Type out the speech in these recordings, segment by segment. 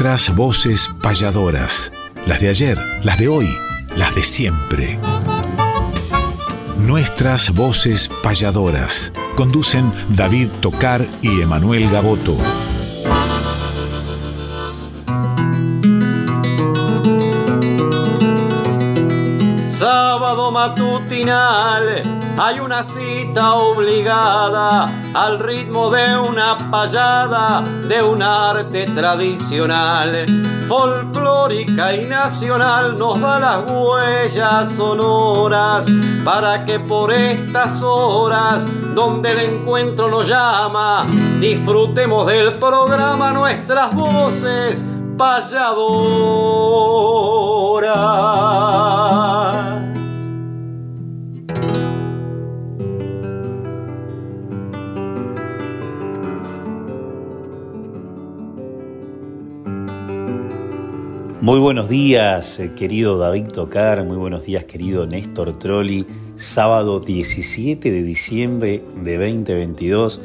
Nuestras voces payadoras, las de ayer, las de hoy, las de siempre. Nuestras voces payadoras. Conducen David Tocar y Emanuel Gaboto. Sábado matutinal hay una cita obligada al ritmo de una payada de un arte tradicional, folclórica y nacional nos da las huellas sonoras para que por estas horas donde el encuentro nos llama disfrutemos del programa nuestras voces payadoras. Muy buenos días, eh, querido David Tocar, muy buenos días, querido Néstor Trolli. Sábado 17 de diciembre de 2022,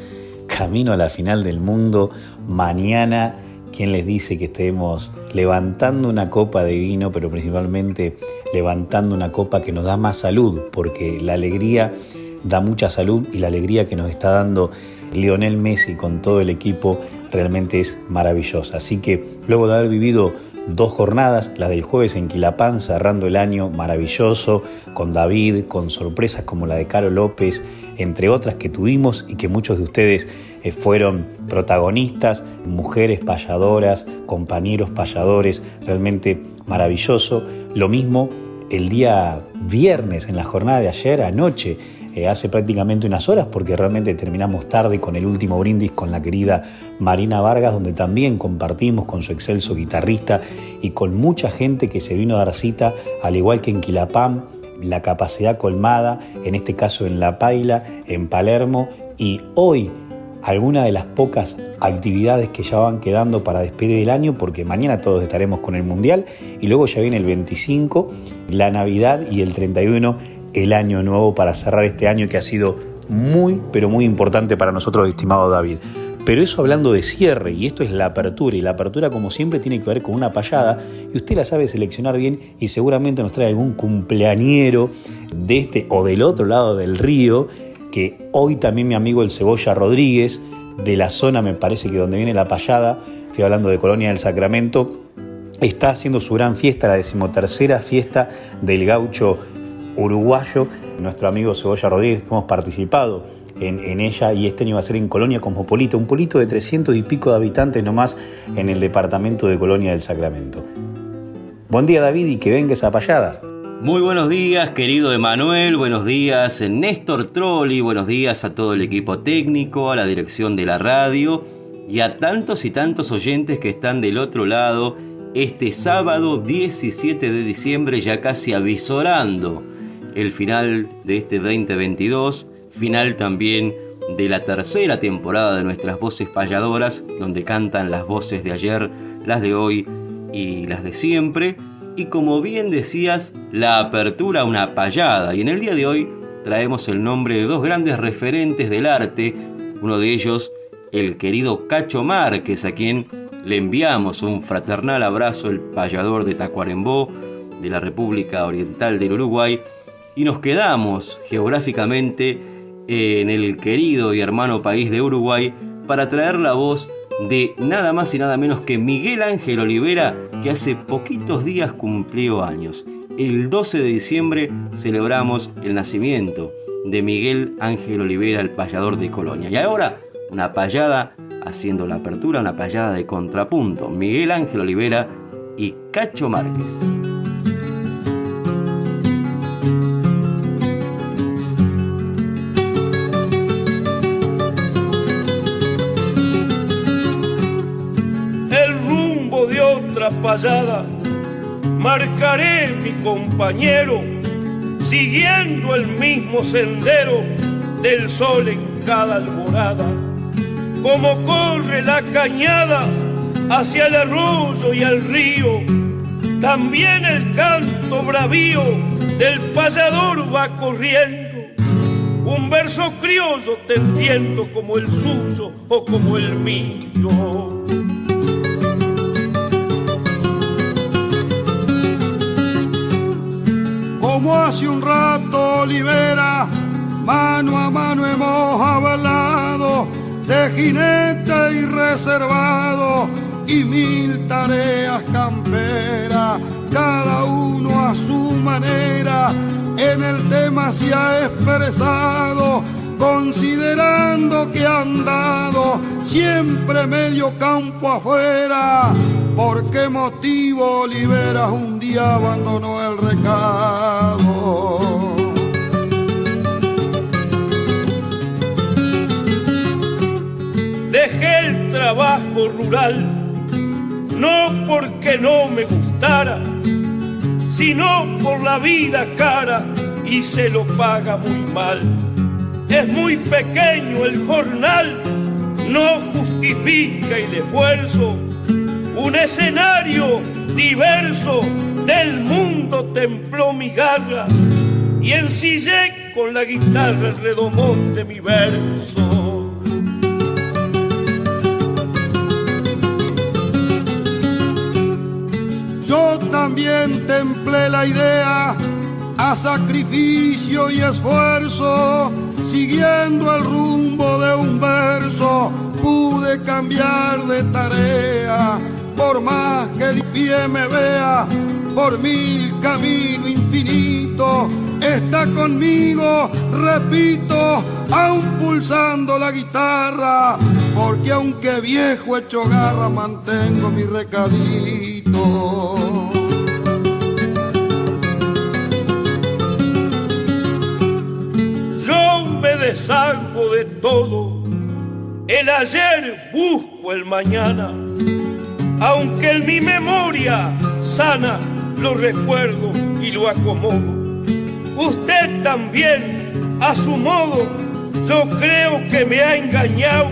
camino a la final del mundo. Mañana, ¿quién les dice que estemos levantando una copa de vino, pero principalmente levantando una copa que nos da más salud? Porque la alegría da mucha salud y la alegría que nos está dando Lionel Messi con todo el equipo realmente es maravillosa. Así que luego de haber vivido dos jornadas, la del jueves en Quilapán, cerrando el año maravilloso, con David, con sorpresas como la de Caro López, entre otras que tuvimos y que muchos de ustedes eh, fueron protagonistas, mujeres payadoras, compañeros payadores, realmente maravilloso. Lo mismo el día viernes, en la jornada de ayer, anoche, eh, hace prácticamente unas horas, porque realmente terminamos tarde con el último brindis con la querida Marina Vargas, donde también compartimos con su excelso guitarrista y con mucha gente que se vino a dar cita, al igual que en Quilapam, la capacidad colmada, en este caso en La Paila, en Palermo, y hoy alguna de las pocas actividades que ya van quedando para despedir el año, porque mañana todos estaremos con el Mundial, y luego ya viene el 25, la Navidad y el 31 el año nuevo para cerrar este año que ha sido muy, pero muy importante para nosotros, estimado David. Pero eso hablando de cierre, y esto es la apertura, y la apertura como siempre tiene que ver con una payada, y usted la sabe seleccionar bien y seguramente nos trae algún cumpleañero de este o del otro lado del río, que hoy también mi amigo el Cebolla Rodríguez, de la zona me parece que donde viene la payada, estoy hablando de Colonia del Sacramento, está haciendo su gran fiesta, la decimotercera fiesta del gaucho uruguayo, nuestro amigo Cebolla Rodríguez, que hemos participado en, ella y este año va a ser en Colonia Cosmopolita, un polito de 300 y pico de habitantes nomás en el departamento de Colonia del Sacramento. Buen día David y que venga esa payada. Muy buenos días, querido Emanuel, buenos días, Néstor Trolli, buenos días a todo el equipo técnico, a la dirección de la radio y a tantos y tantos oyentes que están del otro lado este sábado 17 de diciembre, ya casi avisorando el final de este 2022, final también de la tercera temporada de nuestras voces payadoras, donde cantan las voces de ayer, las de hoy y las de siempre. Y como bien decías, la apertura a una payada. Y en el día de hoy traemos el nombre de dos grandes referentes del arte, uno de ellos el querido Cacho Márquez, a quien le enviamos un fraternal abrazo, el payador de Tacuarembó, de la República Oriental del Uruguay, y nos quedamos geográficamente en el querido y hermano país de Uruguay para traer la voz de nada más y nada menos que Miguel Ángel Olivera, que hace poquitos días cumplió años. El 12 de diciembre celebramos el nacimiento de Miguel Ángel Olivera, el payador de Colonia. Y ahora, una payada haciendo la apertura, una payada de contrapunto. Miguel Ángel Olivera y Cacho Márquez. Marcaré mi compañero, siguiendo el mismo sendero del sol en cada alborada, como corre la cañada hacia el arroyo y el río, también el canto bravío del payador va corriendo. Un verso criollo te entiendo como el suyo o como el mío. Como hace un rato Olivera, mano a mano hemos hablado de jinete y reservado y mil tareas camperas, cada uno a su manera en el tema se ha expresado, considerando que han dado siempre medio campo afuera. ¿Por qué motivo Oliveras un día abandonó el recado? Dejé el trabajo rural, no porque no me gustara, sino por la vida cara y se lo paga muy mal. Es muy pequeño el jornal, no justifica el esfuerzo. Un escenario diverso del mundo templó mi garra y ensillé con la guitarra el redomón de mi verso. Yo también templé la idea a sacrificio y esfuerzo, siguiendo el rumbo de un verso, pude cambiar de tarea, por más que de pie me vea, por mil camino infinito, está conmigo, repito, aún pulsando la guitarra, porque aunque viejo hecho garra, mantengo mi recadito. Yo me deshago de todo, el ayer busco el mañana, aunque en mi memoria sana lo recuerdo y lo acomodo. Usted también, a su modo, yo creo que me ha engañado.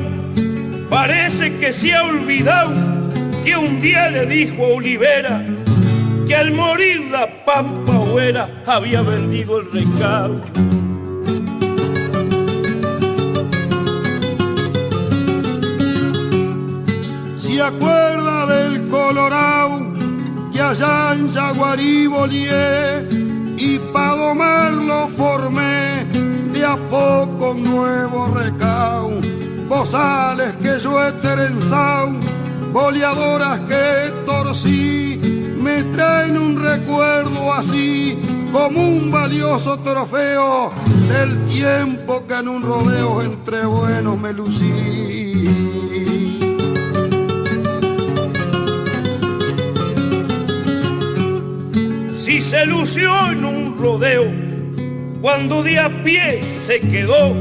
Parece que se ha olvidado que un día le dijo a Olivera que al morir la pampa huera había vendido el recado. Si acuerda del Colorado que allá en Yaguarí volié y pa' domarlo formé de a poco nuevo recao. Bozales que yo he trenzado, boleadoras que torcí, me traen un recuerdo así como un valioso trofeo del tiempo que en un rodeo entre buenos me lucí. Se lució en un rodeo, cuando de a pie se quedó,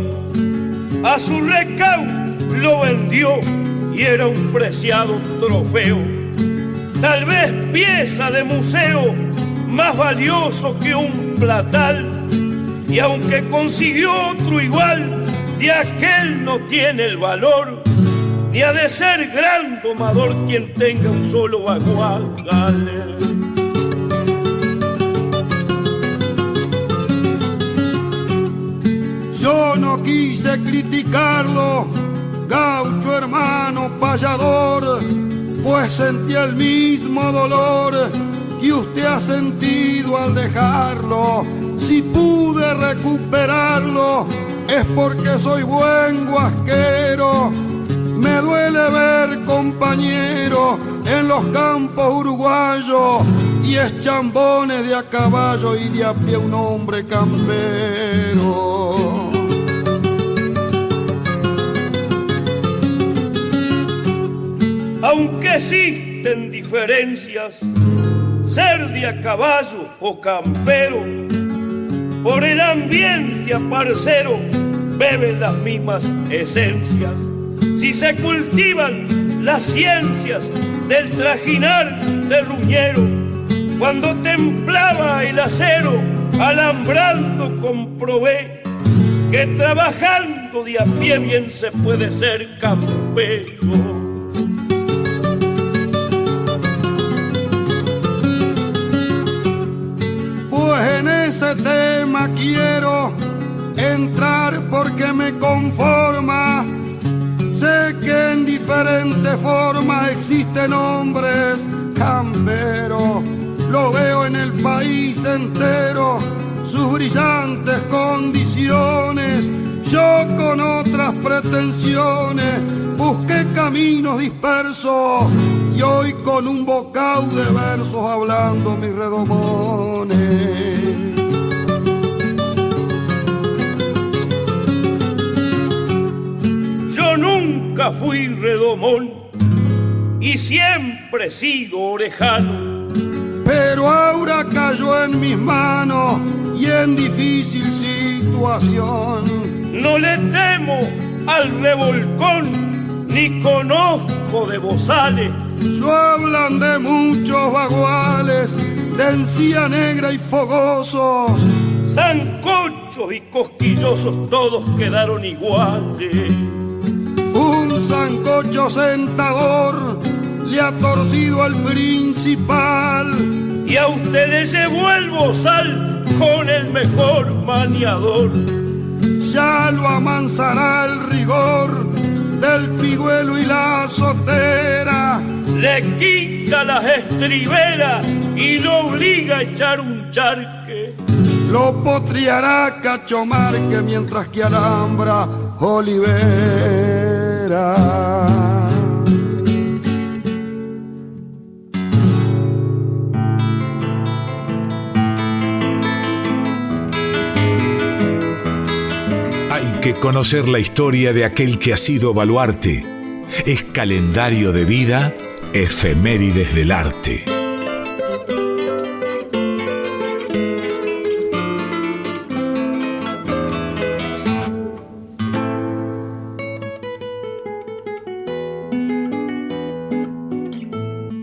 a su recao lo vendió y era un preciado trofeo. Tal vez pieza de museo más valioso que un platal. Y aunque consiguió otro igual, de aquel no tiene el valor, ni ha de ser gran domador quien tenga un solo agual. Yo no quise criticarlo, gaucho hermano payador, pues sentí el mismo dolor que usted ha sentido al dejarlo. Si pude recuperarlo, es porque soy buen guasquero. Me duele ver compañero en los campos uruguayos y es chambones de a caballo y de a pie un hombre campero. Aunque existen diferencias, ser de a caballo o campero, por el ambiente aparcero beben las mismas esencias. Si se cultivan las ciencias del trajinar de ruñero, cuando templaba el acero, alambrando comprobé que trabajando de a pie bien se puede ser campero. Tema quiero entrar porque me conforma. Sé que en diferentes formas existen hombres camperos. Lo veo en el país entero. sus brillantes condiciones. Yo con otras pretensiones busqué caminos dispersos y hoy con un bocado de versos hablando mis redomones. Nunca fui redomón y siempre he sido orejano. Pero ahora cayó en mis manos y en difícil situación. No le temo al revolcón ni conozco de bozales. Yo hablan de muchos baguales, de encía negra y fogosos. Sancochos y cosquillosos todos quedaron iguales. Sentador le ha torcido al principal. Y a usted le llevó el bozal con el mejor maniador. Ya lo amansará el rigor del pigüelo y la azotera. Le quita las estriberas y lo obliga a echar un charque. Lo potriará Cachomarque mientras que alambra Olivera. Que conocer la historia de aquel que ha sido baluarte. Es calendario de vida, efemérides del arte.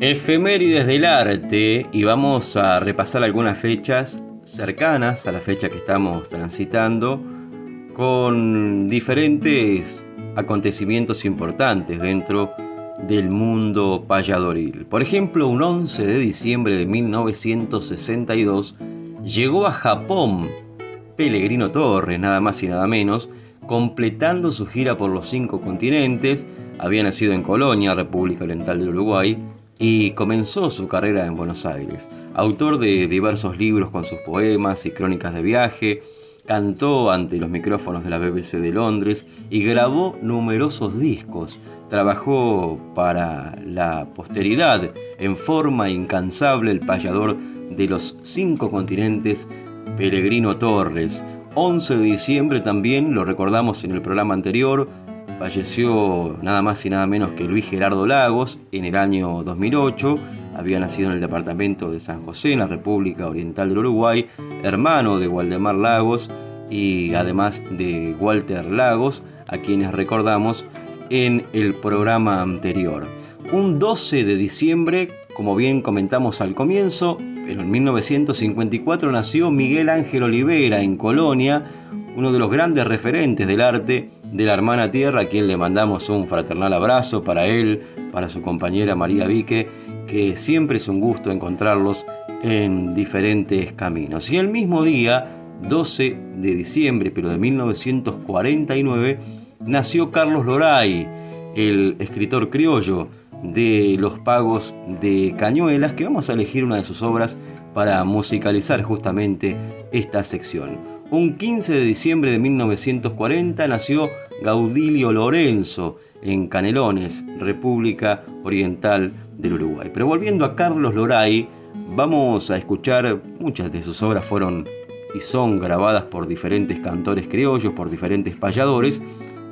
Efemérides del arte y vamos a repasar algunas fechas cercanas a la fecha que estamos transitando con diferentes acontecimientos importantes dentro del mundo payadoril. Por ejemplo, un 11 de diciembre de 1962 llegó a Japón Pellegrino Torres, nada más y nada menos, completando su gira por los cinco continentes. Había nacido en Colonia, República Oriental del Uruguay, y comenzó su carrera en Buenos Aires. Autor de diversos libros con sus poemas y crónicas de viaje, cantó ante los micrófonos de la BBC de Londres y grabó numerosos discos. Trabajó para la posteridad en forma incansable el payador de los cinco continentes, Peregrino Torres. 11 de diciembre también, lo recordamos en el programa anterior, falleció nada más y nada menos que Luis Gerardo Lagos en el año 2008. Había nacido en el departamento de San José, en la República Oriental del Uruguay, hermano de Waldemar Lagos y además de Walter Lagos, a quienes recordamos en el programa anterior. Un 12 de diciembre, como bien comentamos al comienzo, en 1954 nació Miguel Ángel Olivera en Colonia, uno de los grandes referentes del arte de la hermana tierra, a quien le mandamos un fraternal abrazo para él, para su compañera María Vique, que siempre es un gusto encontrarlos en diferentes caminos. Y el mismo día, 12 de diciembre, pero de 1949, nació Carlos Loray, el escritor criollo de los pagos de Cañuelas, que vamos a elegir una de sus obras para musicalizar justamente esta sección. Un 15 de diciembre de 1940 nació Gaudilio Lorenzo en Canelones, República Oriental del Uruguay. Pero volviendo a Carlos Loray, vamos a escuchar, muchas de sus obras fueron y son grabadas por diferentes cantores criollos, por diferentes payadores.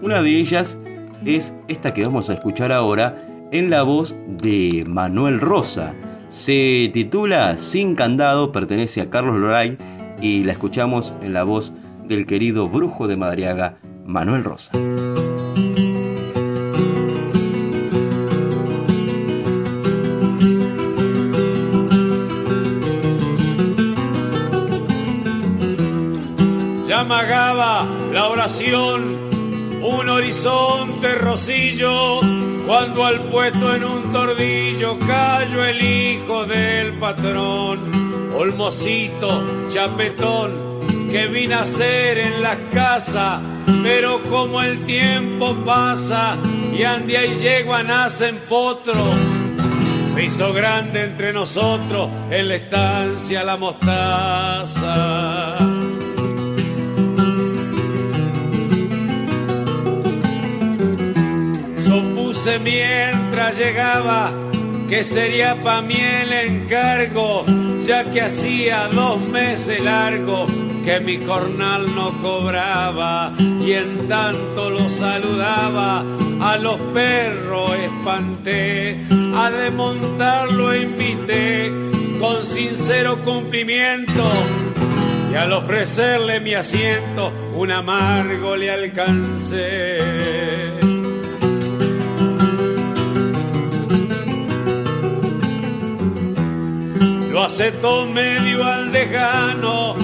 Una de ellas es esta que vamos a escuchar ahora en la voz de Manuel Rosa. Se titula Sin Candado, pertenece a Carlos Loray y la escuchamos en la voz del querido brujo de Madriaga, Manuel Rosa. Amagaba la oración, un horizonte rosillo, cuando al puesto en un tordillo cayó el hijo del patrón, olmosito, chapetón, que vino a ser en la casa, pero como el tiempo pasa y andia y yegua nacen potro, se hizo grande entre nosotros en la estancia la mostaza. Mientras llegaba que sería pa' mí el encargo, ya que hacía dos meses largo que mi jornal no cobraba y en tanto lo saludaba a los perros espanté, a desmontarlo invité con sincero cumplimiento y al ofrecerle mi asiento un amargo le alcancé. Lo aceptó medio al dejano,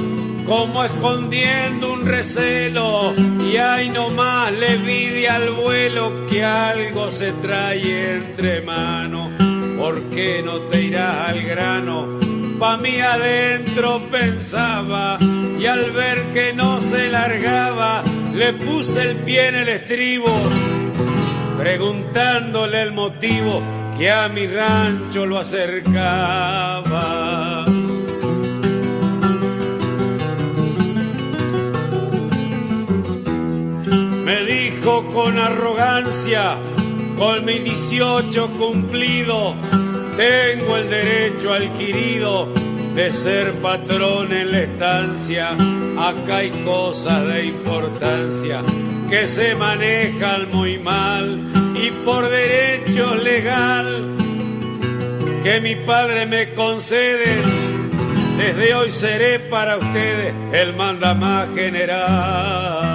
como escondiendo un recelo, y ahí nomás le vide al vuelo que algo se trae entre manos. ¿Por qué no te irás al grano? Pa' mí adentro pensaba, y al ver que no se largaba, le puse el pie en el estribo, preguntándole el motivo que a mi rancho lo acercaba. Me dijo con arrogancia, con mi 18 cumplido, tengo el derecho adquirido de ser patrón en la estancia. Acá hay cosas de importancia que se manejan muy mal y por derecho legal que mi padre me concede, desde hoy seré para ustedes el mandamás general.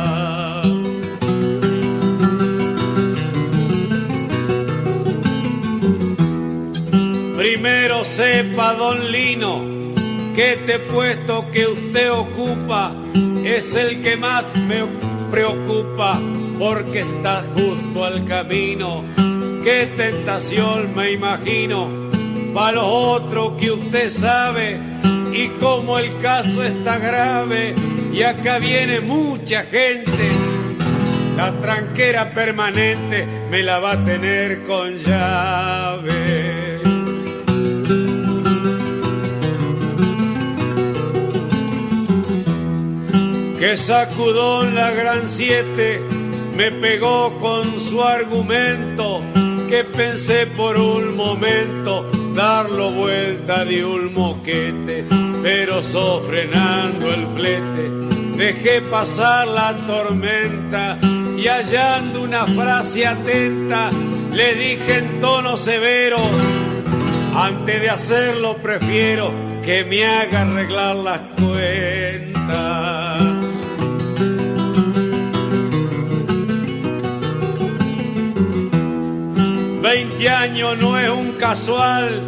Primero sepa, don Lino, que este puesto que usted ocupa es el que más me preocupa porque está justo al camino. Qué tentación me imagino para los otros que usted sabe y como el caso está grave y acá viene mucha gente. La tranquera permanente me la va a tener con llave. que sacudón la gran siete me pegó con su argumento que pensé por un momento darlo vuelta de un moquete, pero sofrenando el flete dejé pasar la tormenta y hallando una frase atenta le dije en tono severo, antes de hacerlo prefiero que me haga arreglar las cuentas. Veinte años no es un casual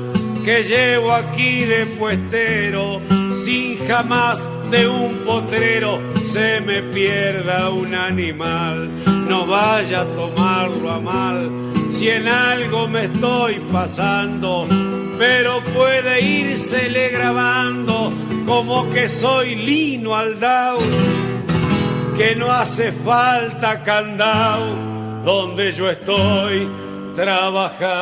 que llevo aquí de puestero, sin jamás de un potrero se me pierda un animal. No vaya a tomarlo a mal, si en algo me estoy pasando, pero puede írsele grabando como que soy lino aldao, que no hace falta candao donde yo estoy trabajando.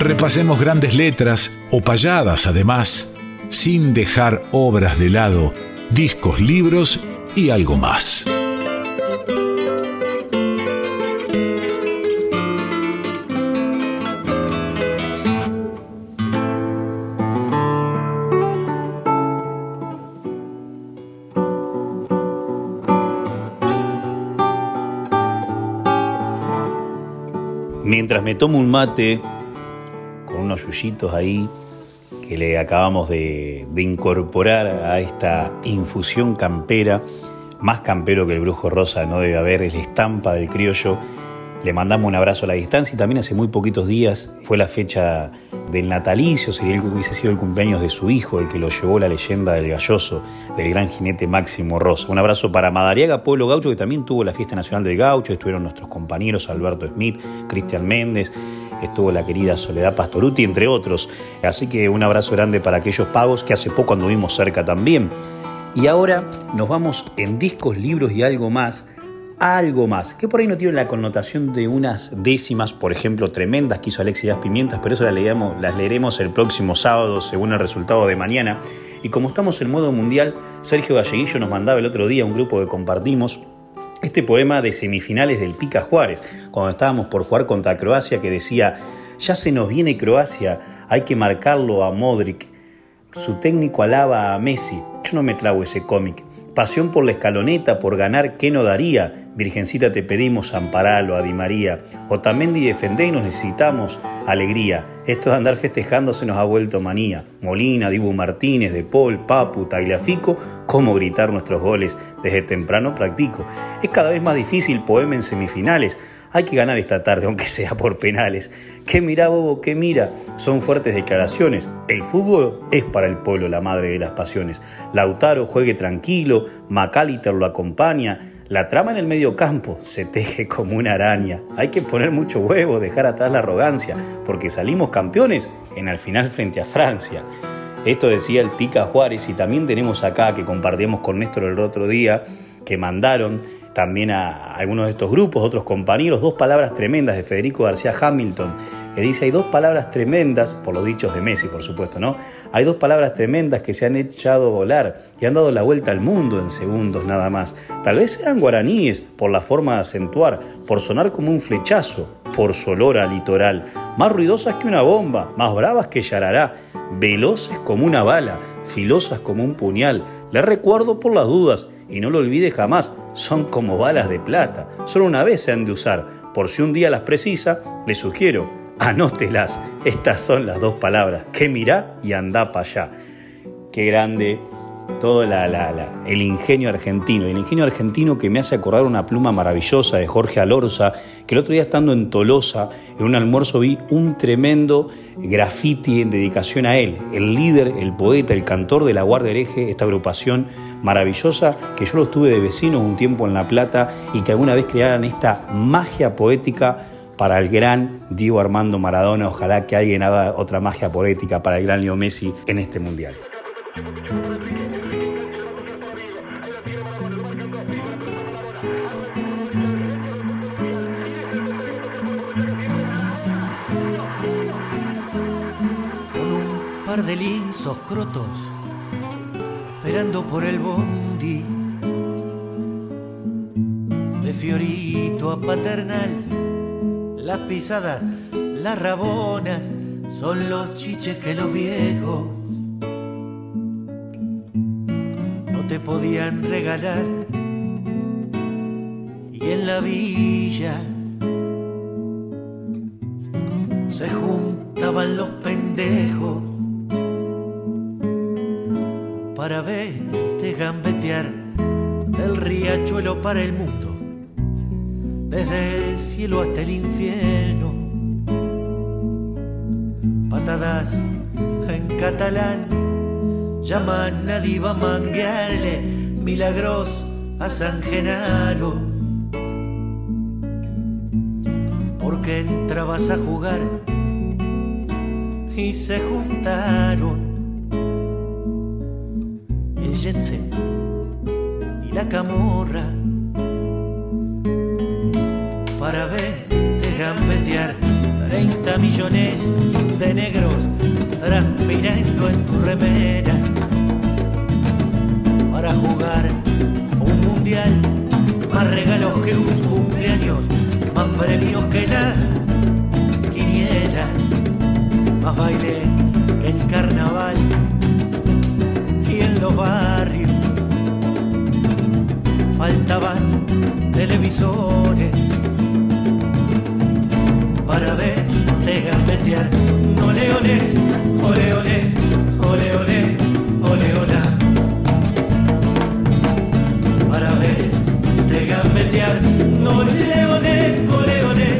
Repasemos grandes letras o payadas además, sin dejar obras de lado, discos, libros y algo más. Me tomo un mate con unos yuyitos ahí que le acabamos de, de, incorporar a esta infusión campera, más campero que el brujo rosa no debe haber, es la estampa del criollo. Le mandamos un abrazo a la distancia y también hace muy poquitos días fue la fecha del natalicio, sería el que hubiese sido el cumpleaños de su hijo, el que lo llevó la leyenda del galloso, del gran jinete Máximo Rosa. Un abrazo para Madariaga, Pueblo Gaucho, que también tuvo la fiesta nacional del gaucho, estuvieron nuestros compañeros Alberto Smith, Cristian Méndez, estuvo la querida Soledad Pastoruti, entre otros. Así que un abrazo grande para aquellos pagos que hace poco anduvimos cerca también. Y ahora nos vamos en discos, libros y algo más algo más, que por ahí no tiene la connotación de unas décimas, por ejemplo, tremendas que hizo Alexis Pimientas, pero eso las leeremos, las leeremos el próximo sábado según el resultado de mañana. Y como estamos en modo mundial, Sergio Galleguillo nos mandaba el otro día un grupo que compartimos este poema de semifinales del Pica Juárez, cuando estábamos por jugar contra Croacia, que decía, ya se nos viene Croacia, hay que marcarlo a Modric, su técnico alaba a Messi, yo no me trago ese cómic, Pasión por la escaloneta, por ganar, ¿qué no daría? Virgencita te pedimos amparalo a Di María. Otamendi defendé y nos necesitamos alegría. Esto de andar festejando se nos ha vuelto manía. Molina, Dibu Martínez, De Paul, Papu, Tagliafico, cómo gritar nuestros goles desde temprano practico. Es cada vez más difícil poema en semifinales. Hay que ganar esta tarde, aunque sea por penales. ¿Qué mira, Bobo? ¿Qué mira? Son fuertes declaraciones. El fútbol es para el pueblo la madre de las pasiones. Lautaro juegue tranquilo, Macaliter lo acompaña. La trama en el medio campo se teje como una araña. Hay que poner mucho huevo, dejar atrás la arrogancia, porque salimos campeones en el final frente a Francia. Esto decía el Pica Juárez y también tenemos acá que compartimos con Néstor el otro día, que mandaron también a algunos de estos grupos, otros compañeros, dos palabras tremendas de Federico García Hamilton, que dice, hay dos palabras tremendas, por los dichos de Messi, por supuesto, ¿no? Hay dos palabras tremendas que se han echado volar y han dado la vuelta al mundo en segundos nada más. Tal vez sean guaraníes, por la forma de acentuar, por sonar como un flechazo, por su olor a litoral, más ruidosas que una bomba, más bravas que yarará, veloces como una bala, filosas como un puñal. Le recuerdo por las dudas, y no lo olvide jamás, son como balas de plata. Solo una vez se han de usar. Por si un día las precisa, le sugiero, anótelas. Estas son las dos palabras, que mirá y anda para allá. Qué grande todo el ingenio argentino. El ingenio argentino que me hace acordar una pluma maravillosa de Jorge Alorza, que el otro día estando en Tolosa, en un almuerzo vi un tremendo graffiti en dedicación a él, el líder, el poeta, el cantor de la Guardia Hereje, esta agrupación maravillosa que yo los tuve de vecinos un tiempo en La Plata y que alguna vez crearan esta magia poética para el gran Diego Armando Maradona. Ojalá que alguien haga otra magia poética para el gran Leo Messi en este mundial. De lisos crotos esperando por el bondi. De Fiorito a Paternal, las pisadas, las rabonas, son los chiches que los viejos no te podían regalar. Y en la villa se juntaban los pendejos para verte gambetear del riachuelo para el mundo, desde el cielo hasta el infierno. Patadas en catalán llaman a diva manguearle milagros a San Genaro. Porque entrabas a jugar y se juntaron y la camorra para verte gambetear. 30 millones de negros transpirando en tu remera para jugar un mundial. Más regalos que un cumpleaños más premios que la quiniela más baile que el carnaval los barrios faltaban televisores para verte gambetear. Ole, ole, ole, ole, ole, ole, ole, ole. Para verte gambetear. Ole, ole, ole, ole,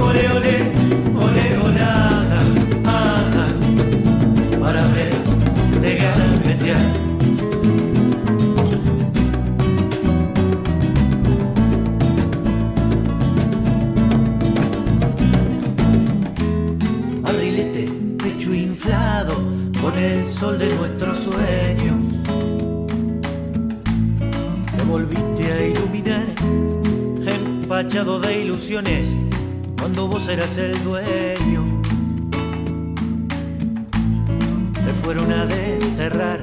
ole, ole, ole, ole. Para verte gambetear. De nuestros sueños. Te volviste a iluminar empachado de ilusiones cuando vos eras el dueño. Te fueron a desterrar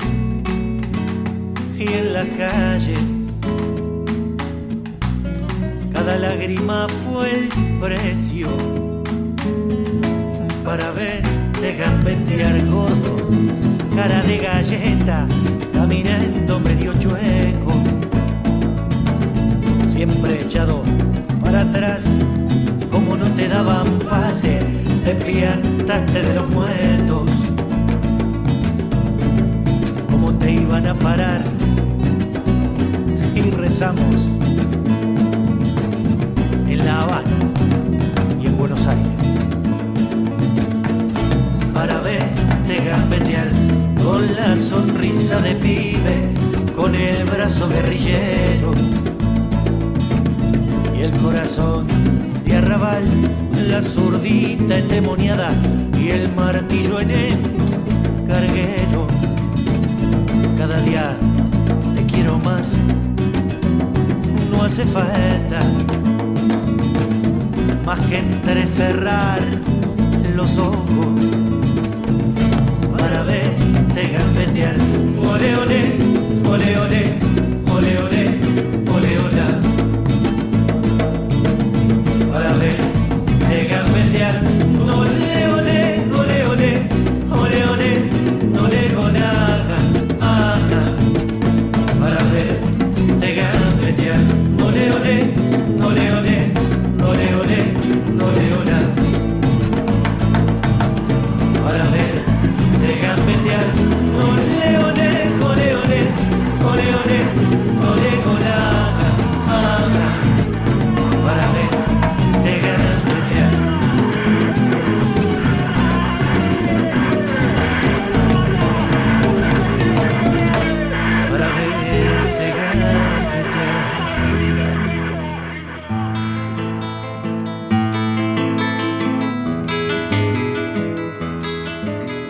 y en las calles cada lágrima fue el precio para verte gambetear gordo, cara de galleta, caminando medio chueco, siempre echado para atrás, como no te daban pase, te piantaste de los muertos, como te iban a parar y rezamos en La Habana y en Buenos Aires. Para verte gambetear con la sonrisa de pibe, con el brazo guerrillero y el corazón de arrabal, la zurdita endemoniada y el martillo en el carguero. Cada día te quiero más, no hace falta más que entrecerrar los ojos verte gambetear. Ole, ole, ole, ole, ole,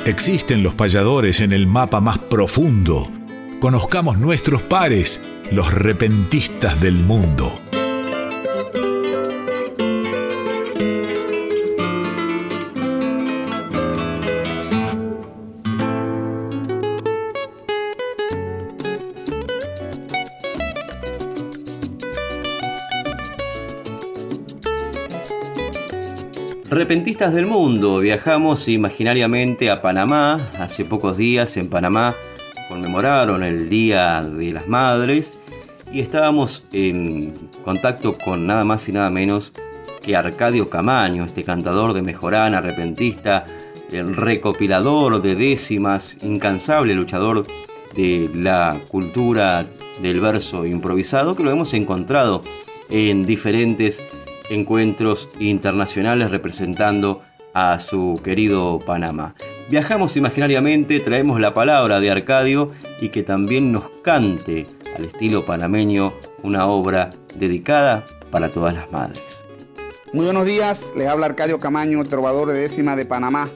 Existen los payadores en el mapa más profundo. Conozcamos nuestros pares, los repentistas del mundo. Repentistas del mundo, viajamos imaginariamente a Panamá. Hace pocos días en Panamá conmemoraron el Día de las Madres y estábamos en contacto con nada más y nada menos que Arcadio Camaño, este cantador de Mejorana, repentista, el recopilador de décimas, incansable luchador de la cultura del verso improvisado, que lo hemos encontrado en diferentes encuentros internacionales representando a su querido Panamá. Viajamos imaginariamente, traemos la palabra de Arcadio y que también nos cante al estilo panameño una obra dedicada para todas las madres. Muy buenos días, les habla Arcadio Camaño, trovador de décima de Panamá.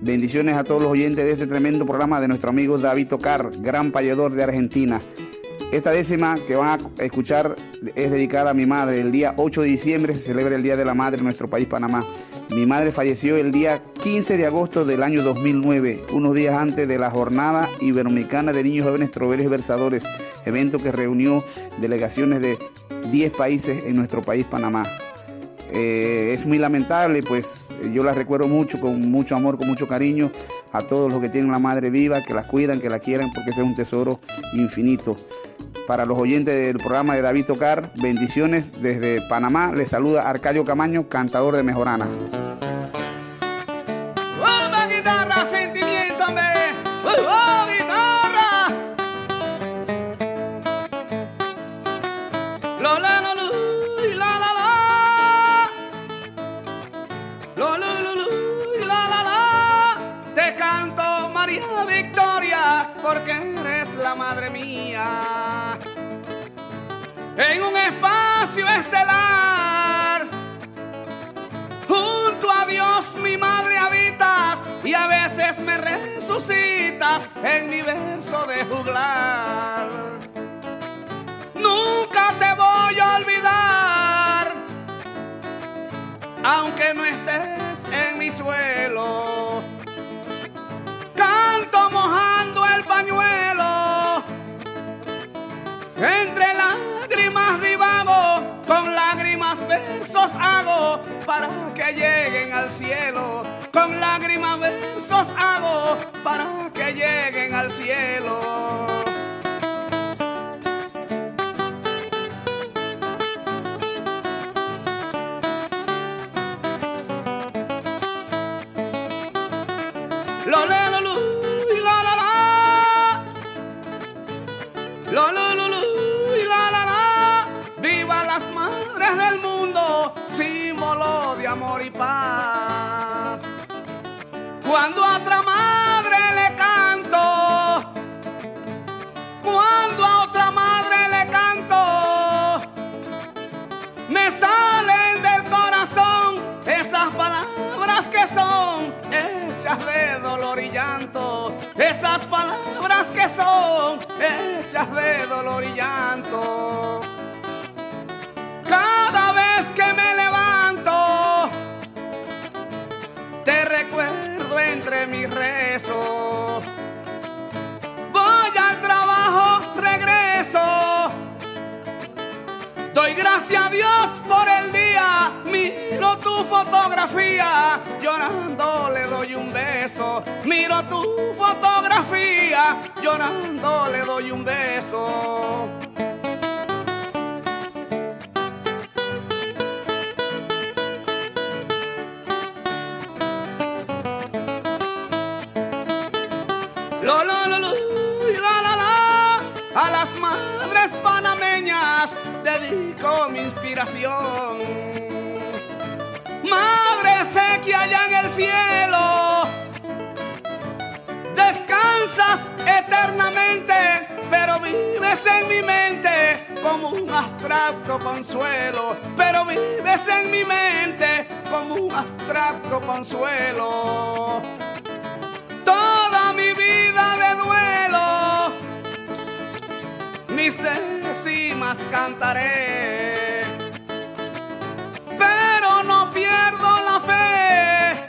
Bendiciones a todos los oyentes de este tremendo programa de nuestro amigo David Tocar, gran payador de Argentina. Esta décima que van a escuchar es dedicada a mi madre. El día 8 de diciembre se celebra el Día de la Madre en nuestro país, Panamá. Mi madre falleció el día 15 de agosto del año 2009, unos días antes de la Jornada Iberoamericana de Niños Jóvenes Troveros y Versadores, evento que reunió delegaciones de 10 países en nuestro país, Panamá. Eh, es muy lamentable, pues yo la recuerdo mucho, con mucho amor, con mucho cariño a todos los que tienen una madre viva, que la cuidan, que la quieran, porque ese es un tesoro infinito. Para los oyentes del programa de David Tocar, bendiciones desde Panamá. Les saluda Arcadio Camaño, cantador de Mejorana. ¡Bomba, guitarra, sentimiento! ¡Oh, guitarra! Lo, la, lo, lu, la, la, la. Lo, lu, lu, la, la, la. Te canto, María Victoria, porque eres la madre mía. En un espacio estelar Junto a Dios mi madre habitas y a veces me resucitas en mi verso de juglar. Nunca te voy a olvidar aunque no estés en mi suelo. Canto mojando el pañuelo, versos hago para que lleguen al cielo. Con lágrimas versos hago para que lleguen al cielo. Paz. Cuando a otra madre le canto, cuando a otra madre le canto, me salen del corazón esas palabras que son hechas de dolor y llanto, esas palabras que son hechas de dolor y llanto. Doy gracias a Dios por el día, miro tu fotografía, llorando le doy un beso. Miro tu fotografía, llorando le doy un beso. Dedico mi inspiración. Madre, sé que allá en el cielo descansas eternamente, pero vives en mi mente como un abstracto consuelo. Pero vives en mi mente como un abstracto consuelo toda mi vida de duelo, mis décimas cantaré, pero no pierdo la fe,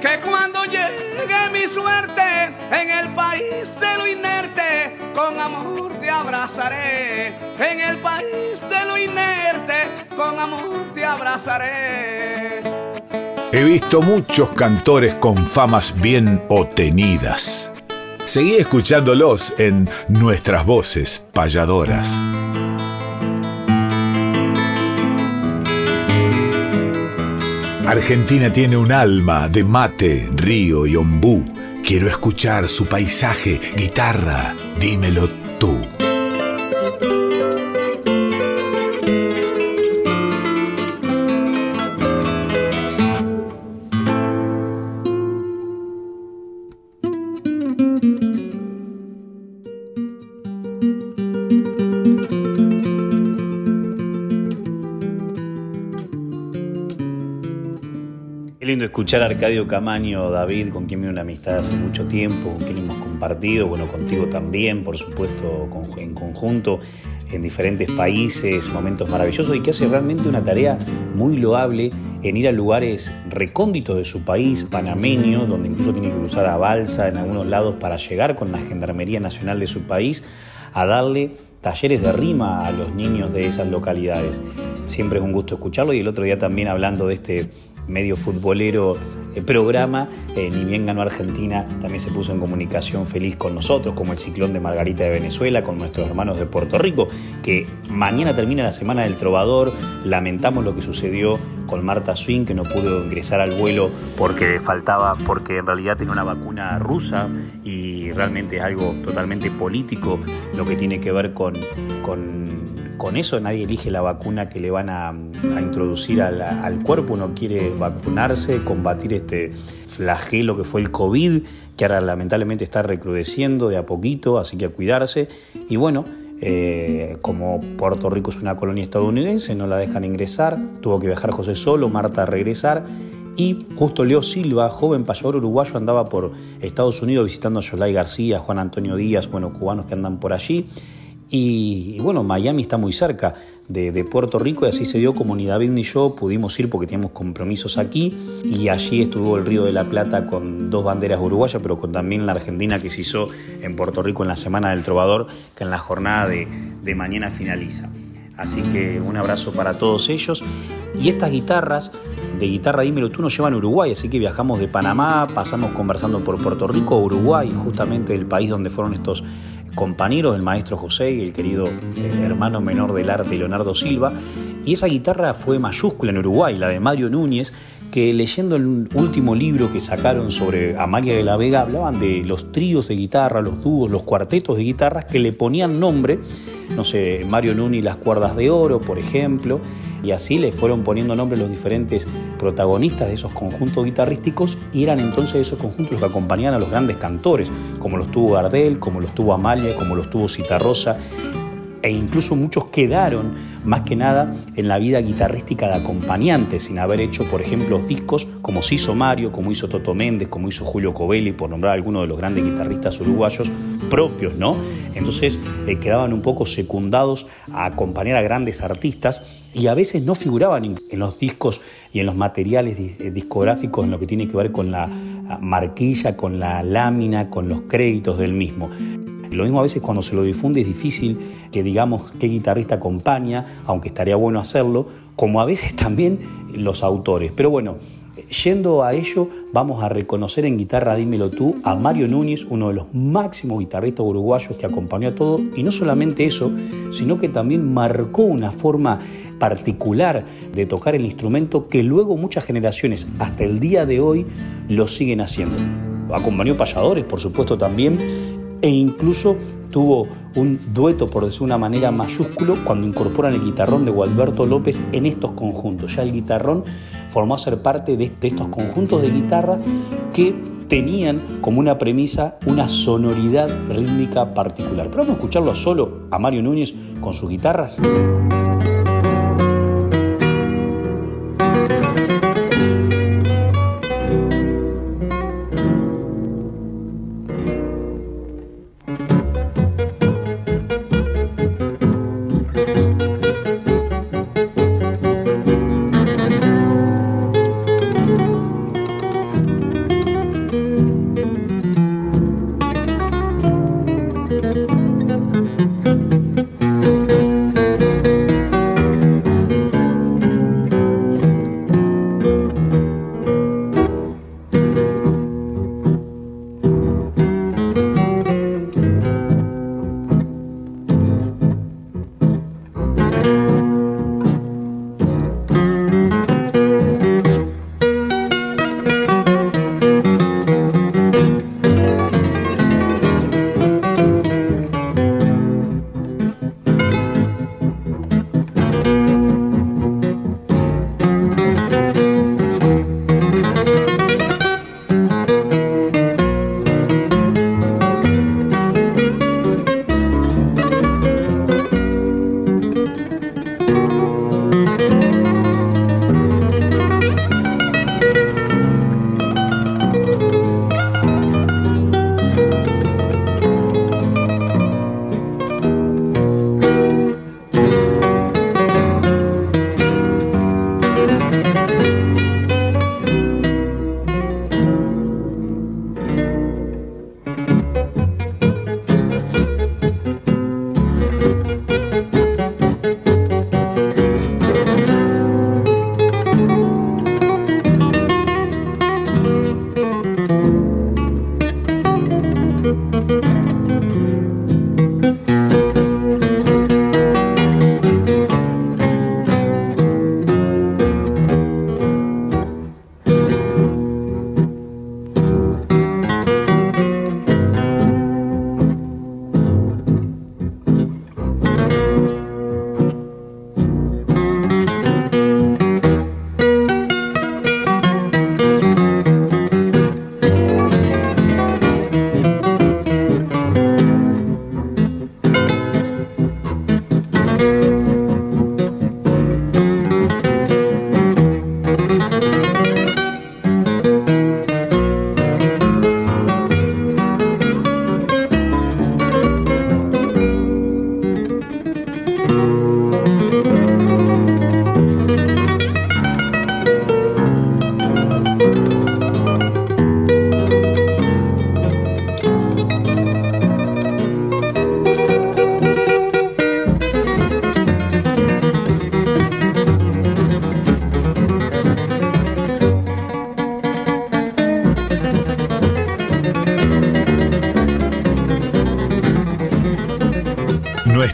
que cuando llegue mi suerte en el país de lo inerte, con amor te abrazaré, en el país de lo inerte, con amor te abrazaré. He visto muchos cantores con famas bien obtenidas. Seguí escuchándolos en Nuestras Voces Payadoras. Argentina tiene un alma de mate, río y ombú. Quiero escuchar su paisaje, guitarra, dímelo tú. Escuchar a Arcadio Camaño, David, con quien me una amistad hace mucho tiempo, con quien hemos compartido, bueno, contigo también, por supuesto, en conjunto, en diferentes países, momentos maravillosos y que hace realmente una tarea muy loable en ir a lugares recónditos de su país, panameño, donde incluso tiene que cruzar a balsa en algunos lados para llegar con la Gendarmería Nacional de su país a darle talleres de rima a los niños de esas localidades. Siempre es un gusto escucharlo y el otro día también hablando de este medio futbolero eh, programa, eh, ni bien ganó Argentina, también se puso en comunicación feliz con nosotros, como el ciclón de Margarita de Venezuela, con nuestros hermanos de Puerto Rico, que mañana termina la Semana del Trovador, lamentamos lo que sucedió con Marta Swing, que no pudo ingresar al vuelo porque faltaba, porque en realidad tiene una vacuna rusa y realmente es algo totalmente político lo que tiene que ver con, con con eso nadie elige la vacuna que le van a, introducir al, cuerpo, uno quiere vacunarse, combatir este flagelo que fue el COVID, que ahora lamentablemente está recrudeciendo de a poquito, así que a cuidarse. Y bueno, eh, como Puerto Rico es una colonia estadounidense, no la dejan ingresar, tuvo que viajar José Solo, Marta regresar. Y justo Leo Silva, joven payador uruguayo, andaba por Estados Unidos visitando a Yolay García, Juan Antonio Díaz, bueno, cubanos que andan por allí. Y, bueno, Miami está muy cerca de, Puerto Rico y así se dio como ni David ni yo pudimos ir porque teníamos compromisos aquí y allí estuvo el Río de la Plata con dos banderas uruguayas, pero con también la Argentina que se hizo en Puerto Rico en la Semana del Trovador, que en la jornada de, mañana finaliza. Así que un abrazo para todos ellos. Y estas guitarras de guitarra Dímelo tú nos llevan a Uruguay, así que viajamos de Panamá, pasamos conversando por Puerto Rico Uruguay, justamente el país donde fueron estos compañeros del maestro José y el querido eh, hermano menor del arte Leonardo Silva. Y esa guitarra fue mayúscula en Uruguay, la de Mario Núñez, que leyendo el último libro que sacaron sobre Amalia de la Vega hablaban de los tríos de guitarra, los dúos, los cuartetos de guitarras que le ponían nombre, no sé, Mario Núñez las cuerdas de oro, por ejemplo, y así le fueron poniendo nombre los diferentes protagonistas de esos conjuntos guitarrísticos y eran entonces esos conjuntos los que acompañaban a los grandes cantores, como los tuvo Gardel, como los tuvo Amalia, como los tuvo Citarrosa e incluso muchos quedaron más que nada en la vida guitarrística de acompañantes, sin haber hecho, por ejemplo, discos como se hizo Mario, como hizo Toto Méndez, como hizo Julio Covelli, por nombrar algunos de los grandes guitarristas uruguayos propios, ¿no? Entonces eh, quedaban un poco secundados a acompañar a grandes artistas y a veces no figuraban en los discos y en los materiales eh, discográficos en lo que tiene que ver con la ah, marquilla, con la lámina, con los créditos del mismo. Lo mismo a veces cuando se lo difunde es difícil que digamos qué guitarrista acompaña, aunque estaría bueno hacerlo, como a veces también los autores. Pero bueno, yendo a ello, vamos a reconocer en guitarra Dímelo tú a Mario Núñez, uno de los máximos guitarristas uruguayos que acompañó a todo, y no solamente eso, sino que también marcó una forma particular de tocar el instrumento que luego muchas generaciones hasta el día de hoy lo siguen haciendo. Acompañó payadores, por supuesto, también, e incluso tuvo un dueto, por decir una manera, mayúsculo cuando incorporan el guitarrón de Gualberto López en estos conjuntos. Ya el guitarrón formó a ser parte de, estos conjuntos de guitarra que tenían como una premisa una sonoridad rítmica particular. Pero vamos a escucharlo solo a Mario Núñez con sus guitarras.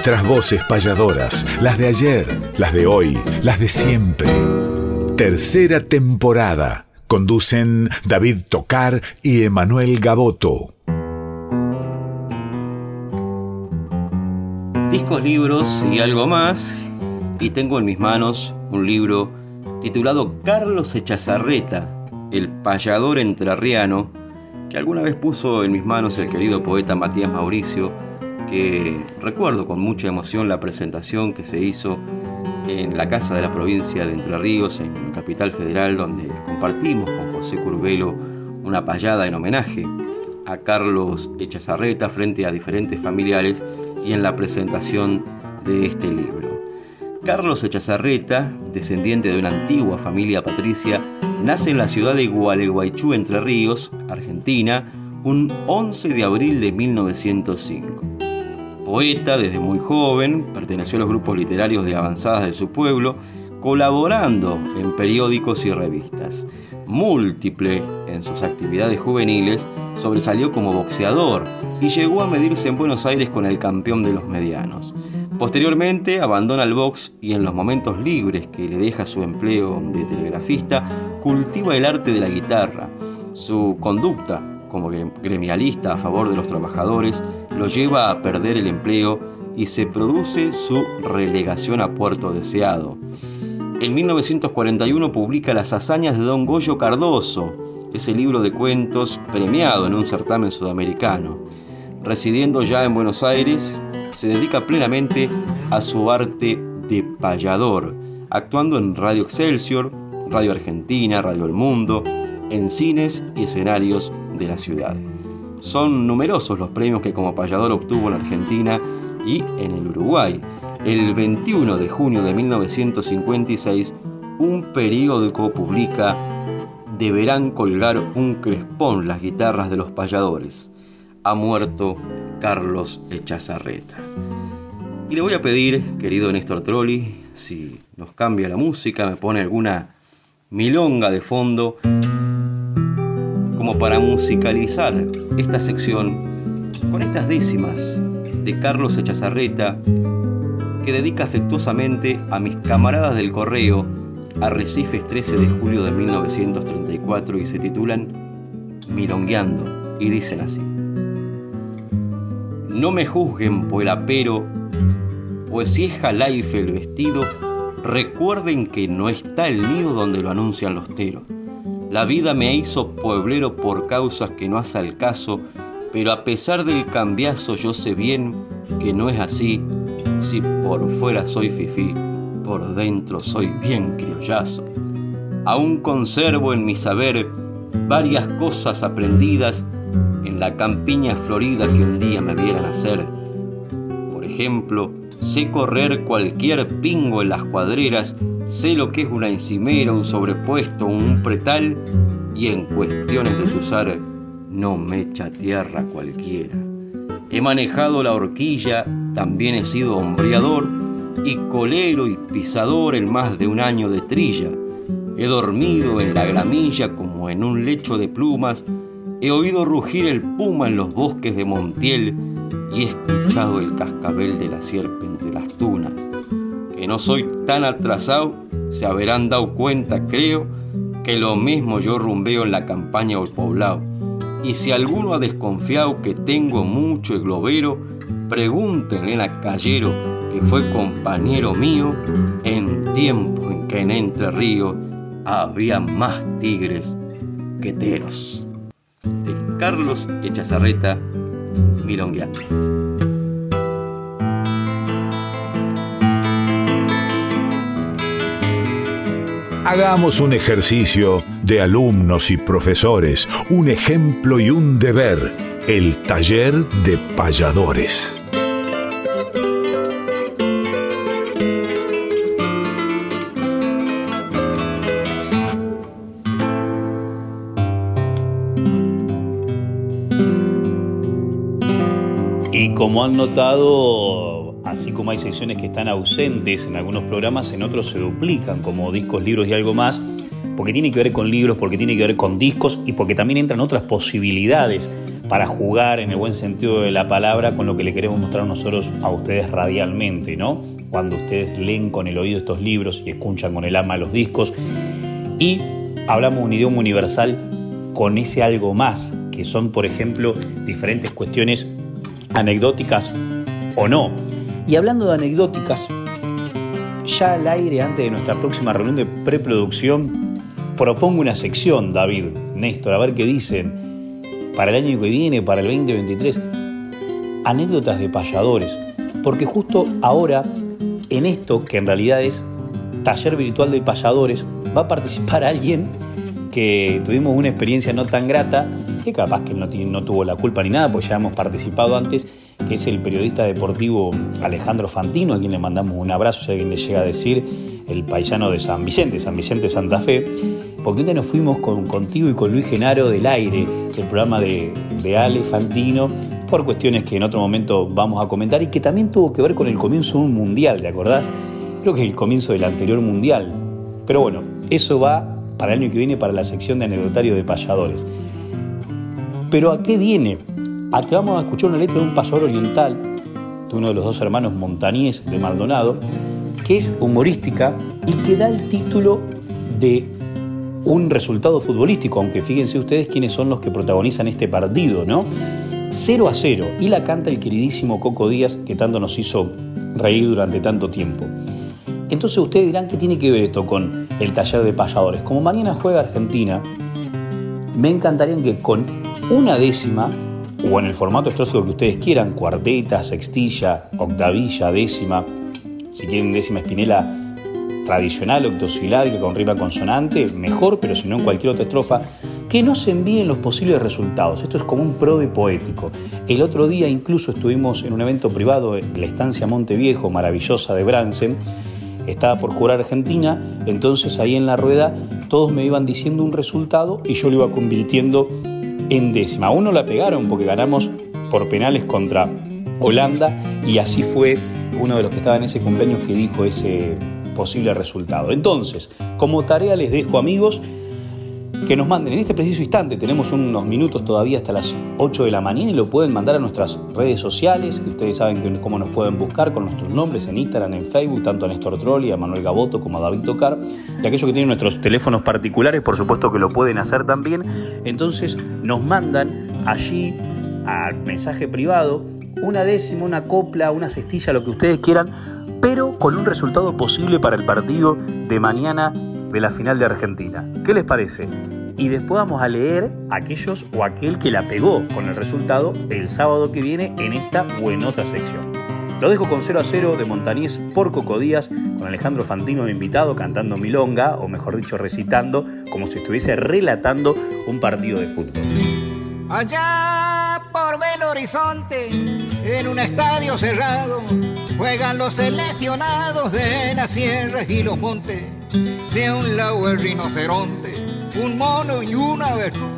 Nuestras voces payadoras, las de ayer, las de hoy, las de siempre. Tercera temporada. Conducen David Tocar y Emanuel Gaboto. Discos, libros y algo más. Y tengo en mis manos un libro titulado Carlos Echazarreta, el payador entrerriano, que alguna vez puso en mis manos el querido poeta Matías Mauricio, que recuerdo con mucha emoción la presentación que se hizo en la Casa de la Provincia de Entre Ríos, en Capital Federal, donde compartimos con José Curbelo una payada en homenaje a Carlos Echazarreta frente a diferentes familiares y en la presentación de este libro. Carlos Echazarreta, descendiente de una antigua familia patricia, nace en la ciudad de Gualeguaychú, Entre Ríos, Argentina, un 11 de abril de 1905. Poeta desde muy joven, perteneció a los grupos literarios de avanzadas de su pueblo, colaborando en periódicos y revistas. Múltiple en sus actividades juveniles, sobresalió como boxeador y llegó a medirse en Buenos Aires con el campeón de los medianos. Posteriormente abandona el box y en los momentos libres que le deja su empleo de telegrafista, cultiva el arte de la guitarra. Su conducta como gremialista a favor de los trabajadores lo lleva a perder el empleo y se produce su relegación a Puerto Deseado. En 1941 publica Las hazañas de Don Goyo Cardoso, ese libro de cuentos premiado en un certamen sudamericano. Residiendo ya en Buenos Aires, se dedica plenamente a su arte de payador, actuando en Radio Excelsior, Radio Argentina, Radio El Mundo, en cines y escenarios de la ciudad. Son numerosos los premios que como payador obtuvo en Argentina y en el Uruguay. El 21 de junio de 1956, un periódico publica Deberán colgar un crespón las guitarras de los payadores. Ha muerto Carlos Echazarreta. Y le voy a pedir, querido Néstor Trolli, si nos cambia la música, me pone alguna milonga de fondo, como para musicalizar esta sección con estas décimas de Carlos Echazarreta, que dedica afectuosamente a mis camaradas del correo Arrecifes 13 de julio de 1934 y se titulan Milongueando y dicen así. No me juzguen por el apero, pues si es jalaife el vestido, recuerden que no está el nido donde lo anuncian los teros. La vida me hizo pueblero por causas que no hace al caso, pero a pesar del cambiazo yo sé bien que no es así. Si por fuera soy fifí, por dentro soy bien criollazo. Aún conservo en mi saber varias cosas aprendidas en la campiña florida que un día me vieran hacer. Por ejemplo, sé correr cualquier pingo en las cuadreras, sé lo que es una encimera, un sobrepuesto, un pretal, y en cuestiones de tuzar no me echa tierra cualquiera. He manejado la horquilla, también he sido hombreador y colero y pisador en más de un año de trilla. He dormido en la gramilla como en un lecho de plumas He oído rugir el puma en los bosques de Montiel y he escuchado el cascabel de la sierpe entre las tunas. Que no soy tan atrasado, se habrán dado cuenta, creo, que lo mismo yo rumbeo en la campaña o el poblado. Y si alguno ha desconfiado que tengo mucho el globero, pregúntenle a Callero, que fue compañero mío en tiempo en que en Entre Ríos había más tigres que teros de Carlos Echazarreta Milongueando. Hagamos un ejercicio de alumnos y profesores, un ejemplo y un deber, el taller de payadores. Han notado, así como hay secciones que están ausentes en algunos programas, en otros se duplican, como discos, libros y algo más, porque tiene que ver con libros, porque tiene que ver con discos y porque también entran otras posibilidades para jugar en el buen sentido de la palabra con lo que le queremos mostrar nosotros a ustedes radialmente, ¿no? Cuando ustedes leen con el oído estos libros y escuchan con el alma los discos y hablamos un idioma universal con ese algo más, que son, por ejemplo, diferentes cuestiones anecdóticas o no. Y hablando de anecdóticas, ya al aire antes de nuestra próxima reunión de preproducción, propongo una sección, David, Néstor, a ver qué dicen para el año que viene, para el 2023, anécdotas de payadores. Porque justo ahora, en esto que en realidad es taller virtual de payadores, va a participar alguien que tuvimos una experiencia no tan grata, que capaz que no, tuvo la culpa ni nada, pues ya hemos participado antes, que es el periodista deportivo Alejandro Fantino, a quien le mandamos un abrazo, si alguien le llega a decir, el paisano de San Vicente, San Vicente Santa Fe, porque un día nos fuimos con, contigo y con Luis Genaro del aire, el programa de, de Ale Fantino, por cuestiones que en otro momento vamos a comentar y que también tuvo que ver con el comienzo de un mundial, ¿te acordás? Creo que es el comienzo del anterior mundial. Pero bueno, eso va para el año que viene para la sección de anecdotario de payadores. Pero ¿a qué viene? A que vamos a escuchar una letra de un payador oriental, de uno de los dos hermanos montañés de Maldonado, que es humorística y que da el título de un resultado futbolístico, aunque fíjense ustedes quiénes son los que protagonizan este partido, ¿no? 0 a 0, y la canta el queridísimo Coco Díaz, que tanto nos hizo reír durante tanto tiempo. Entonces ustedes dirán qué tiene que ver esto con el taller de payadores. Como mañana juega Argentina, me encantaría que con una décima, o en el formato estrófico que ustedes quieran, cuarteta, sextilla, octavilla, décima, si quieren décima espinela tradicional, octosilábica con rima consonante, mejor, pero si no en cualquier otra estrofa, que no se envíen los posibles resultados. Esto es como un pro de poético. El otro día incluso estuvimos en un evento privado en la estancia Monteviejo, maravillosa de Bransen, estaba por jugar Argentina, entonces ahí en la rueda todos me iban diciendo un resultado y yo lo iba convirtiendo en décima. Uno la pegaron porque ganamos por penales contra Holanda y así fue uno de los que estaba en ese cumpleaños que dijo ese posible resultado. Entonces, como tarea les dejo amigos que nos manden. En este preciso instante, tenemos unos minutos todavía hasta las 8 de la mañana y lo pueden mandar a nuestras redes sociales, que ustedes saben cómo nos pueden buscar con nuestros nombres en Instagram, en Facebook, tanto a Néstor Trolli, a Manuel Gaboto como a David Tocar, y aquellos que tienen nuestros teléfonos particulares, por supuesto que lo pueden hacer también, entonces nos mandan allí al mensaje privado una décima, una copla, una cestilla, lo que ustedes quieran, pero con un resultado posible para el partido de mañana de la final de Argentina. ¿Qué les parece? Y después vamos a leer aquellos o aquel que la pegó con el resultado el sábado que viene en esta buenota sección. Lo dejo con 0 a 0 de Montañés por Cocodías, con Alejandro Fantino invitado cantando milonga, o mejor dicho, recitando, como si estuviese relatando un partido de fútbol. Allá por Belo Horizonte, en un estadio cerrado, juegan los seleccionados de las sierras y los montes de un lado el rinoceronte, un mono y un avestruz,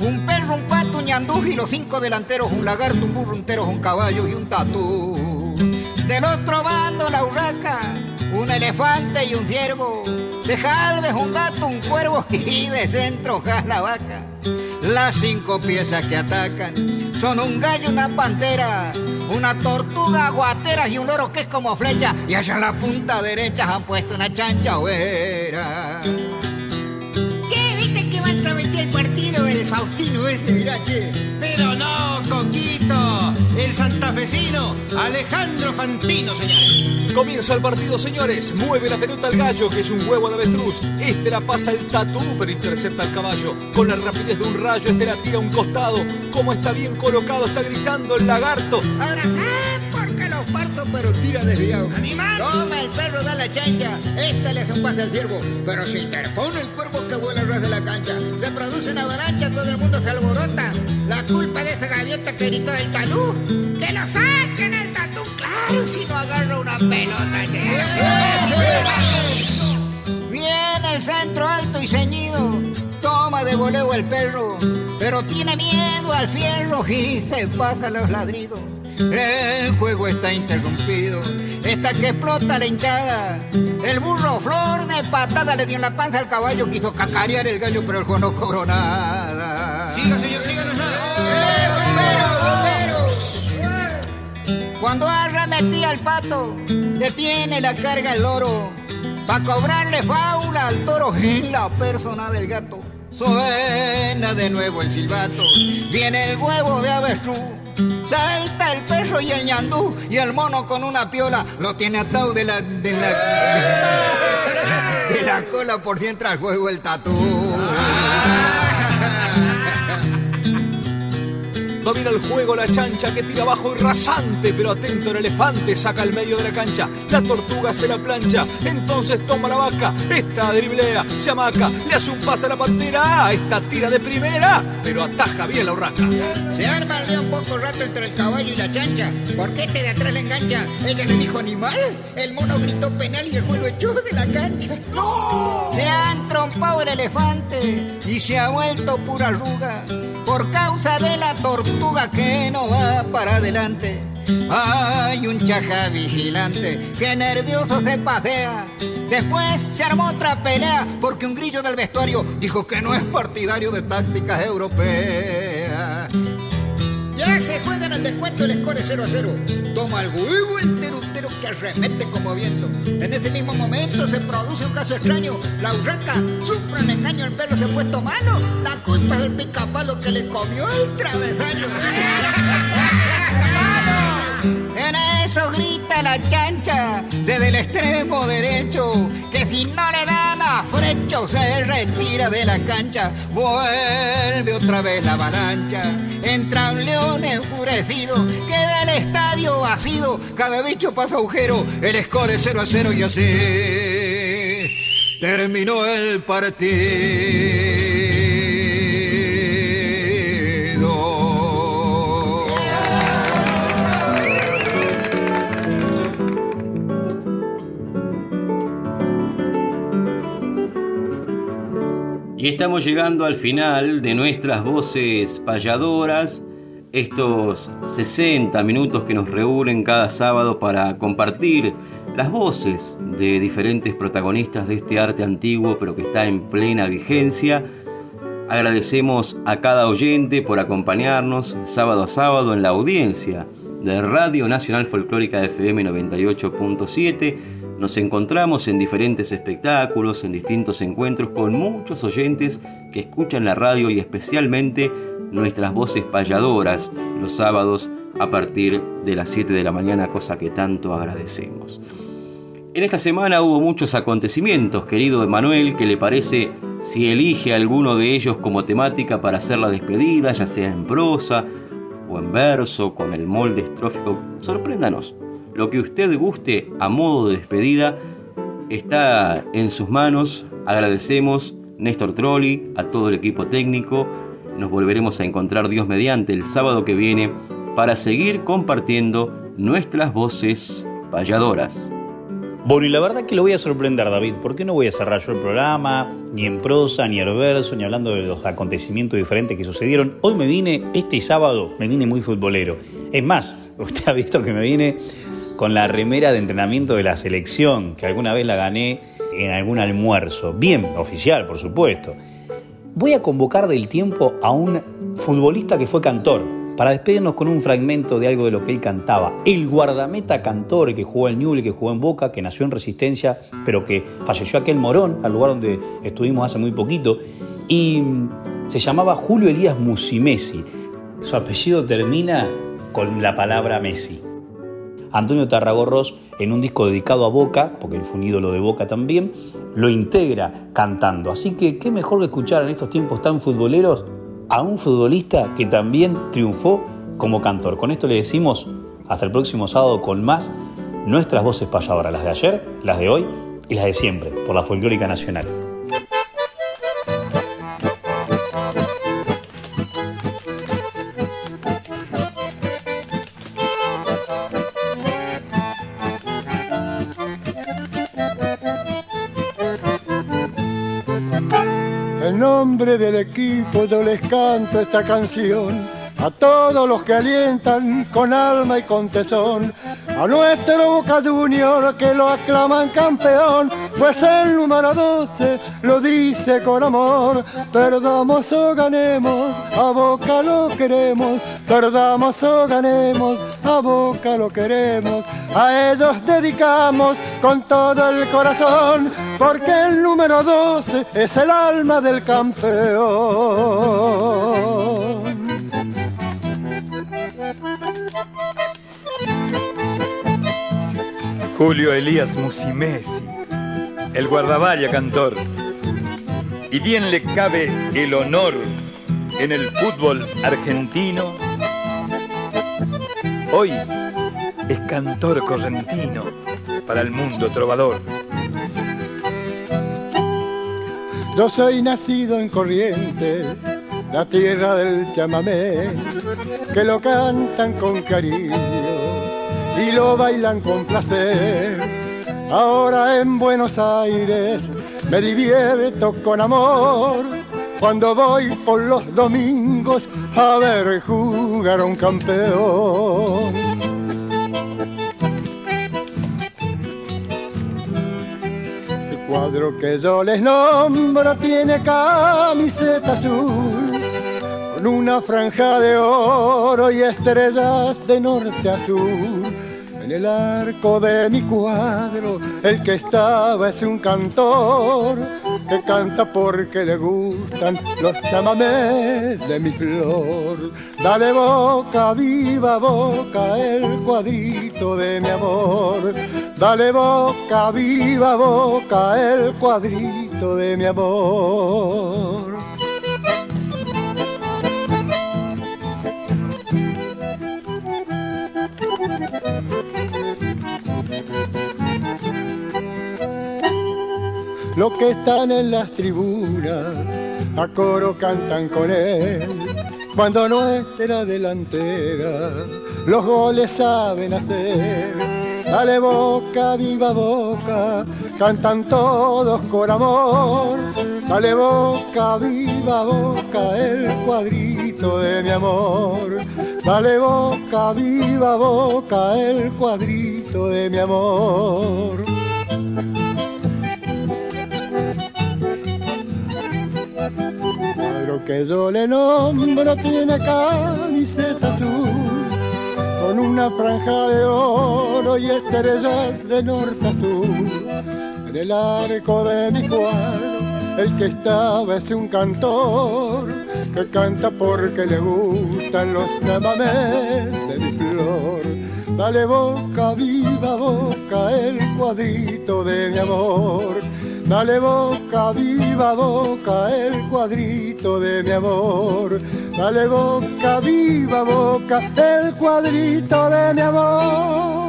un perro, un pato, un ñandú y los cinco delanteros, un lagarto, un burro entero, un caballo y un tatú. Del otro bando la urraca, un elefante y un ciervo, de jalves un gato, un cuervo y de centro la vaca. Las cinco piezas que atacan son un gallo, una pantera, una tortuga guatera y un loro que es como flecha. Y allá en la punta derecha han puesto una chancha oera. Che, ¿viste que va a transmitir el partido el Faustino ese, mirá, che? Pero no, Coquito, el santafesino Alejandro Fantino, señores. Comienza el partido, señores. Mueve la pelota al gallo, que es un huevo de avestruz. Este la pasa el tatú, pero intercepta al caballo. Con la rapidez de un rayo, este la tira a un costado. Como está bien colocado, está gritando el lagarto. Ahora, porque los parto, pero tira desviado. ¡Animal! Toma el perro, da la chancha. Esta le hace un pase al ciervo. Pero se interpone el cuervo que vuela al ras de la cancha. Se produce una avalancha, todo el mundo se alborota. La culpa de esa gaviota que gritó del talú. ¡Que lo saquen el tatú! ¡Claro! Si no agarra una pelota. Viene el centro alto y ceñido. Toma de voleo el perro. Pero tiene miedo al fierro y se pasa los ladridos. El juego está interrumpido, está que explota la hinchada. El burro flor de patada le dio en la panza al caballo, quiso cacarear el gallo, pero el juego no cobró nada. Siga, señor, siga, no nada. Cuando arremetía al pato, detiene la carga el loro, para cobrarle faula al toro en la persona del gato. Suena de nuevo el silbato, viene el huevo de avestruz Salta el perro y el ñandú y el mono con una piola lo tiene atado de la de la de la cola por si entra al juego el tatú. Domina el juego la chancha que tira abajo y rasante, pero atento el elefante saca al medio de la cancha. La tortuga se la plancha, entonces toma la vaca. Esta driblea, se amaca, le hace un pase a la pantera. Esta tira de primera, pero ataja bien la urraca. Se arma el león poco rato entre el caballo y la chancha. ¿Por qué este de atrás le engancha? Ella le dijo animal. El mono gritó penal y el juego echó de la cancha. ¡No! Se ha entrompado el elefante y se ha vuelto pura arruga por causa de la tortuga que no va para adelante. Hay un chaja vigilante que nervioso se pasea. Después se armó otra pelea porque un grillo del vestuario dijo que no es partidario de tácticas europeas. Ya se juega en el descuento el score 0 a 0. Toma el huevo el terutero que arremete como viento. En ese mismo momento se produce un caso extraño. La urraca sufre un engaño, el perro se ha puesto mano. La culpa es el picapalo que le comió el travesaño. Eso grita la chancha desde el extremo derecho que si no le dan a Frecho se retira de la cancha. Vuelve otra vez la avalancha. Entra un león enfurecido, queda el estadio vacío. Cada bicho pasa agujero, el score es 0 a 0 y así terminó el partido. Y estamos llegando al final de nuestras voces payadoras, estos 60 minutos que nos reúnen cada sábado para compartir las voces de diferentes protagonistas de este arte antiguo pero que está en plena vigencia. Agradecemos a cada oyente por acompañarnos sábado a sábado en la audiencia de Radio Nacional Folclórica FM 98.7 nos encontramos en diferentes espectáculos, en distintos encuentros con muchos oyentes que escuchan la radio y especialmente nuestras voces payadoras los sábados a partir de las 7 de la mañana, cosa que tanto agradecemos. En esta semana hubo muchos acontecimientos, querido Emanuel, que le parece si elige alguno de ellos como temática para hacer la despedida, ya sea en prosa o en verso, con el molde estrófico, sorpréndanos. Lo que usted guste a modo de despedida está en sus manos. Agradecemos Néstor Trolli, a todo el equipo técnico. Nos volveremos a encontrar Dios mediante el sábado que viene para seguir compartiendo nuestras voces payadoras. Bueno, y la verdad que lo voy a sorprender, David. ¿Por qué no voy a cerrar yo el programa, ni en prosa, ni en verso, ni hablando de los acontecimientos diferentes que sucedieron? Hoy me vine, este sábado, me vine muy futbolero. Es más, usted ha visto que me vine con la remera de entrenamiento de la selección, que alguna vez la gané en algún almuerzo. Bien, oficial, por supuesto. Voy a convocar del tiempo a un futbolista que fue cantor, para despedirnos con un fragmento de algo de lo que él cantaba. El guardameta cantor que jugó en Newell, que jugó en Boca, que nació en Resistencia, pero que falleció aquel Morón, al lugar donde estuvimos hace muy poquito, y se llamaba Julio Elías Musimesi. Su apellido termina con la palabra Messi. Antonio Tarragorros, en un disco dedicado a Boca, porque él fue un ídolo de Boca también, lo integra cantando. Así que qué mejor que escuchar en estos tiempos tan futboleros a un futbolista que también triunfó como cantor. Con esto le decimos hasta el próximo sábado con más nuestras voces payadoras, las de ayer, las de hoy y las de siempre, por la Folclórica Nacional. Nombre del equipo yo les canto esta canción. A todos los que alientan con alma y con tesón, a nuestro Boca Junior que lo aclaman campeón, pues el número 12 lo dice con amor. Perdamos o ganemos, a boca lo queremos. Perdamos o ganemos, a boca lo queremos. A ellos dedicamos con todo el corazón, porque el número 12 es el alma del campeón. Julio Elías Musimesi, el guardavaria cantor. Y bien le cabe el honor en el fútbol argentino. Hoy es cantor correntino para el mundo trovador. Yo soy nacido en Corrientes, la tierra del chamamé, que lo cantan con cariño y lo bailan con placer. Ahora en Buenos Aires me divierto con amor cuando voy por los domingos a ver jugar a un campeón. El cuadro que yo les nombro tiene camiseta azul con una franja de oro y estrellas de norte a sur. En el arco de mi cuadro, el que estaba es un cantor que canta porque le gustan los chamamés de mi flor. Dale boca, viva boca, el cuadrito de mi amor. Dale boca, viva boca, el cuadrito de mi amor. Los que están en las tribunas a coro cantan con él. Cuando nuestra delantera los goles saben hacer. Dale boca, viva boca, cantan todos con amor. Dale boca, viva boca, el cuadrito de mi amor. Dale boca, viva boca, el cuadrito de mi amor. Pero que yo le nombro tiene camiseta azul con una franja de oro y estrellas de norte a sur. En el arco de mi cuadro, el que estaba es un cantor que canta porque le gustan los chamamés de mi flor. Dale boca, viva boca, el cuadrito de mi amor. Dale boca, viva boca, el cuadrito de mi amor. Dale boca, viva boca, el cuadrito de mi amor.